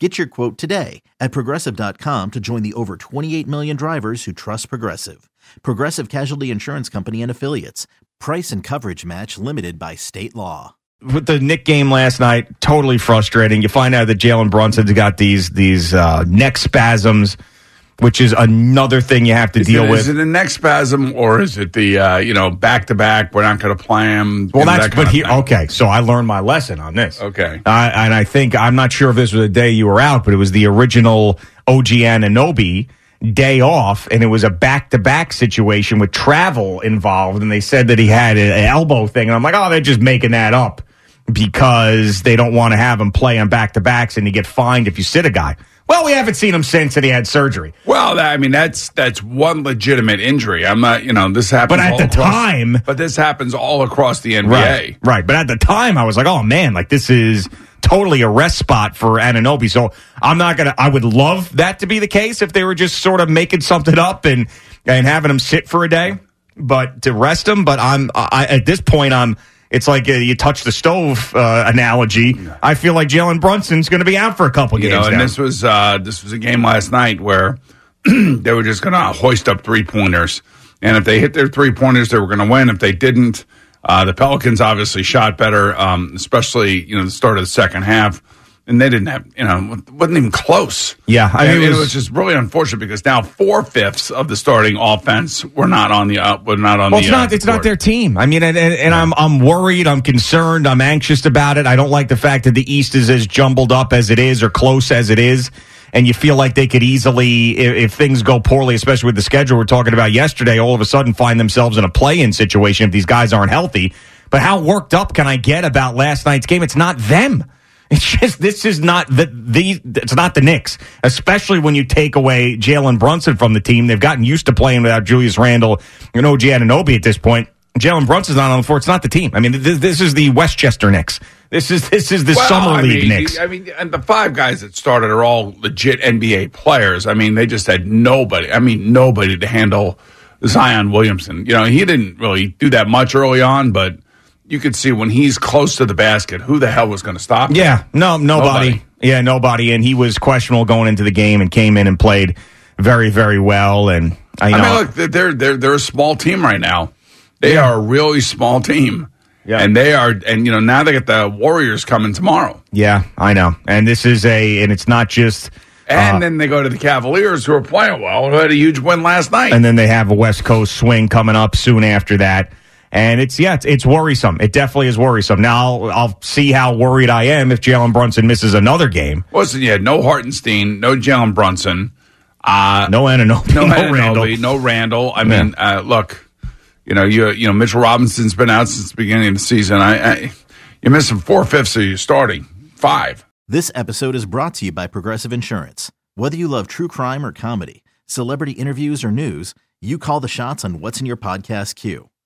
Get your quote today at progressive.com to join the over 28 million drivers who trust Progressive. Progressive Casualty Insurance Company and Affiliates. Price and coverage match limited by state law. With the Knick game last night, totally frustrating. You find out that Jalen Brunson's got these these uh, neck spasms which is another thing you have to is deal it, with. Is it a neck spasm or is it the uh, you know back to back? We're not going to play him. Well, that's that but he okay. So I learned my lesson on this. Okay, uh, and I think I'm not sure if this was the day you were out, but it was the original OG Anunoby day off, and it was a back to back situation with travel involved, and they said that he had an elbow thing, and I'm like, oh, they're just making that up because they don't want to have him play on back to backs, and you get fined if you sit a guy. Well, we haven't seen him since and he had surgery. Well, I mean that's that's one legitimate injury. I'm not, you know, this happens. But at the across, time, but this happens all across the NBA. Right, right. But at the time, I was like, oh man, like this is totally a rest spot for Anunoby. So I'm not gonna. I would love that to be the case if they were just sort of making something up and and having him sit for a day, but to rest him. But I'm I, at this point, I'm it's like uh, you touch the stove uh, analogy. I feel like Jalen Brunson's going to be out for a couple you games. Know, and now. this was uh, this was a game last night where they were just going to hoist up three pointers, and if they hit their three pointers, they were going to win. If they didn't, uh, the Pelicans obviously shot better, um, especially you know the start of the second half and they didn't have, you know, wasn't even close. Yeah, I mean, it was, it was, just really unfortunate because now four fifths of the starting offense were not on the uh, were not on well, the. It's not. Uh, it's not their team. I mean, and, and, and yeah. I'm I'm worried. I'm concerned. I'm anxious about it. I don't like the fact that the East is as jumbled up as it is or close as it is. And you feel like they could easily, if, if things go poorly, especially with the schedule we're talking about yesterday, all of a sudden find themselves in a play-in situation if these guys aren't healthy. But how worked up can I get about last night's game? It's not them. It's just this is not the the it's not the Knicks, especially when you take away Jalen Brunson from the team. They've gotten used to playing without Julius Randle and OG Anunoby at this point. Jalen Brunson's not on the floor. It's not the team. I mean, this, this is the Westchester Knicks. This is this is the well, summer I league mean, Knicks. I mean, and the five guys that started are all legit NBA players. I mean, they just had nobody. I mean, nobody to handle Zion Williamson. You know, he didn't really do that much early on, but you could see when he's close to the basket, who the hell was going to stop him? Yeah, no, nobody. nobody. Yeah, nobody. And he was questionable going into the game and came in and played very, very well. And I, know, I mean, look, they're they're they're a small team right now. They yeah. are a really small team. Yeah. And they are, and you know, now they get the Warriors coming tomorrow. Yeah, I know. And this is a, and it's not just. And uh, then they go to the Cavaliers, who are playing well, who had a huge win last night. And then they have a West Coast swing coming up soon after that. And it's yeah, it's, it's, worrisome. It definitely is worrisome. Now I'll, I'll see how worried I am if Jalen Brunson misses another game. Listen, yeah, no Hartenstein, no Jalen Brunson, uh, no Anunoby, no, no Randle, no Randle. I mean, uh, look, you know, you you know, Mitchell Robinson's been out since the beginning of the season. I, I you're missing four fifths of your starting five. This episode is brought to you by Progressive Insurance. Whether you love true crime or comedy, celebrity interviews or news, you call the shots on what's in your podcast queue.